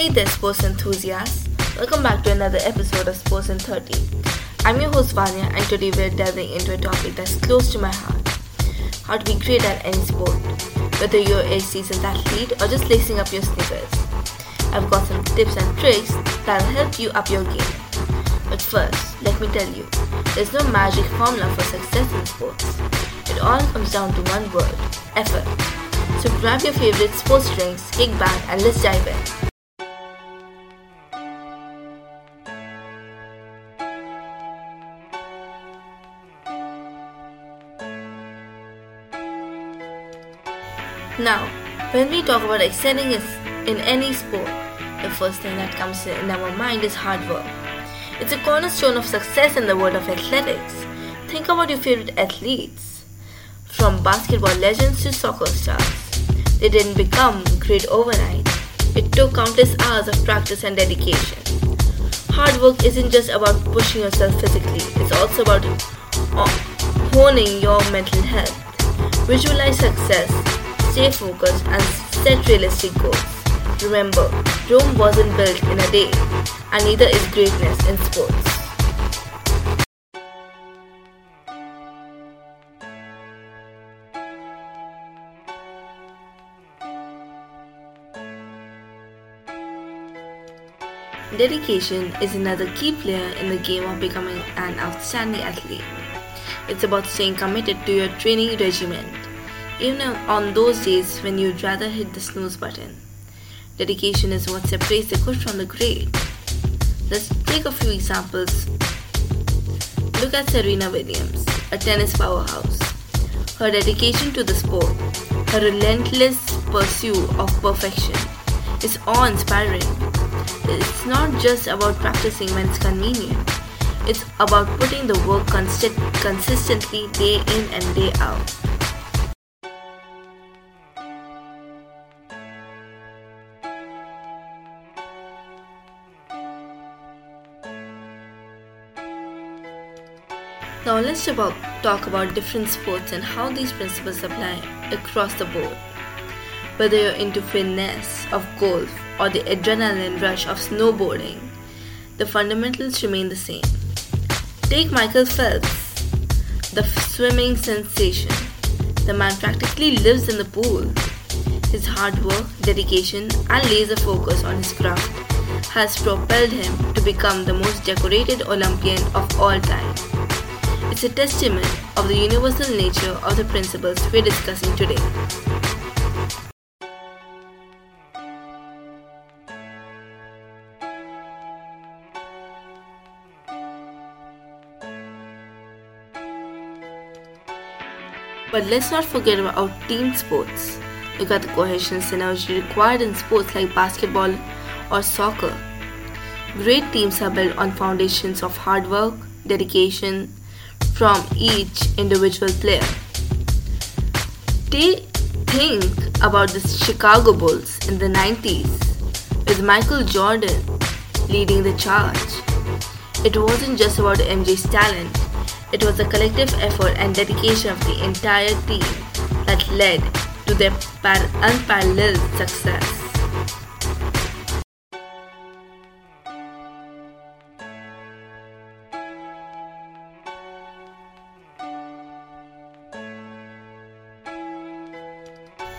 Hey there, sports enthusiasts. Welcome back to another episode of Sports in 30. I'm your host Vanya, and today we're delving into a topic that's close to my heart how to be great at any sport, whether you're a seasoned athlete or just lacing up your sneakers. I've got some tips and tricks that'll help you up your game. But first, let me tell you, there's no magic formula for success in sports. It all comes down to one word effort. So grab your favorite sports drinks, kick back, and let's dive in. Now, when we talk about excelling in any sport, the first thing that comes in our mind is hard work. It's a cornerstone of success in the world of athletics. Think about your favorite athletes. From basketball legends to soccer stars, they didn't become great overnight. It took countless hours of practice and dedication. Hard work isn't just about pushing yourself physically, it's also about uh, honing your mental health. Visualize success stay focused, and set realistic goals. Remember, Rome wasn't built in a day, and neither is greatness in sports. Dedication is another key player in the game of becoming an outstanding athlete. It's about staying committed to your training regimen even on those days when you'd rather hit the snooze button. Dedication is what separates the good from the great. Let's take a few examples. Look at Serena Williams, a tennis powerhouse. Her dedication to the sport, her relentless pursuit of perfection, is awe inspiring. It's not just about practicing when it's convenient, it's about putting the work consistently day in and day out. Now let's about, talk about different sports and how these principles apply across the board. Whether you're into fitness of golf or the adrenaline rush of snowboarding, the fundamentals remain the same. Take Michael Phelps, the swimming sensation. The man practically lives in the pool. His hard work, dedication, and laser focus on his craft has propelled him to become the most decorated Olympian of all time. It's a testament of the universal nature of the principles we're discussing today. But let's not forget about team sports. Look at the cohesion and synergy required in sports like basketball or soccer. Great teams are built on foundations of hard work, dedication, from each individual player. They think about the Chicago Bulls in the 90s with Michael Jordan leading the charge. It wasn't just about MJ's talent, it was the collective effort and dedication of the entire team that led to their unparalleled success.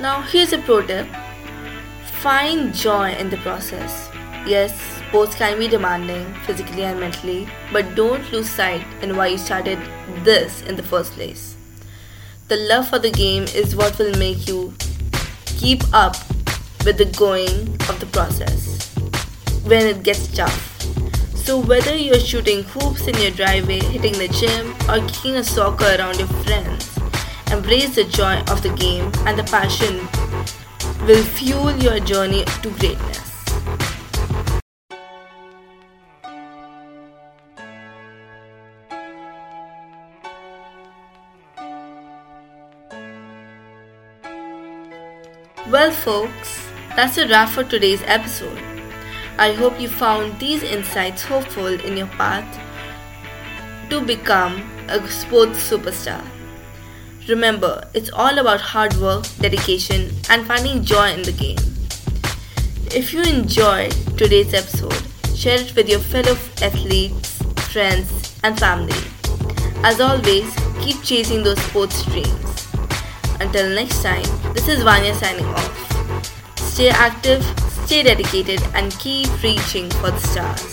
Now, here's a pro tip find joy in the process. Yes, sports can be demanding physically and mentally, but don't lose sight in why you started this in the first place. The love for the game is what will make you keep up with the going of the process when it gets tough. So, whether you're shooting hoops in your driveway, hitting the gym, or kicking a soccer around your friends, Embrace the joy of the game, and the passion will fuel your journey to greatness. Well, folks, that's a wrap for today's episode. I hope you found these insights hopeful in your path to become a sports superstar. Remember, it's all about hard work, dedication, and finding joy in the game. If you enjoyed today's episode, share it with your fellow athletes, friends, and family. As always, keep chasing those sports dreams. Until next time, this is Vanya signing off. Stay active, stay dedicated, and keep reaching for the stars.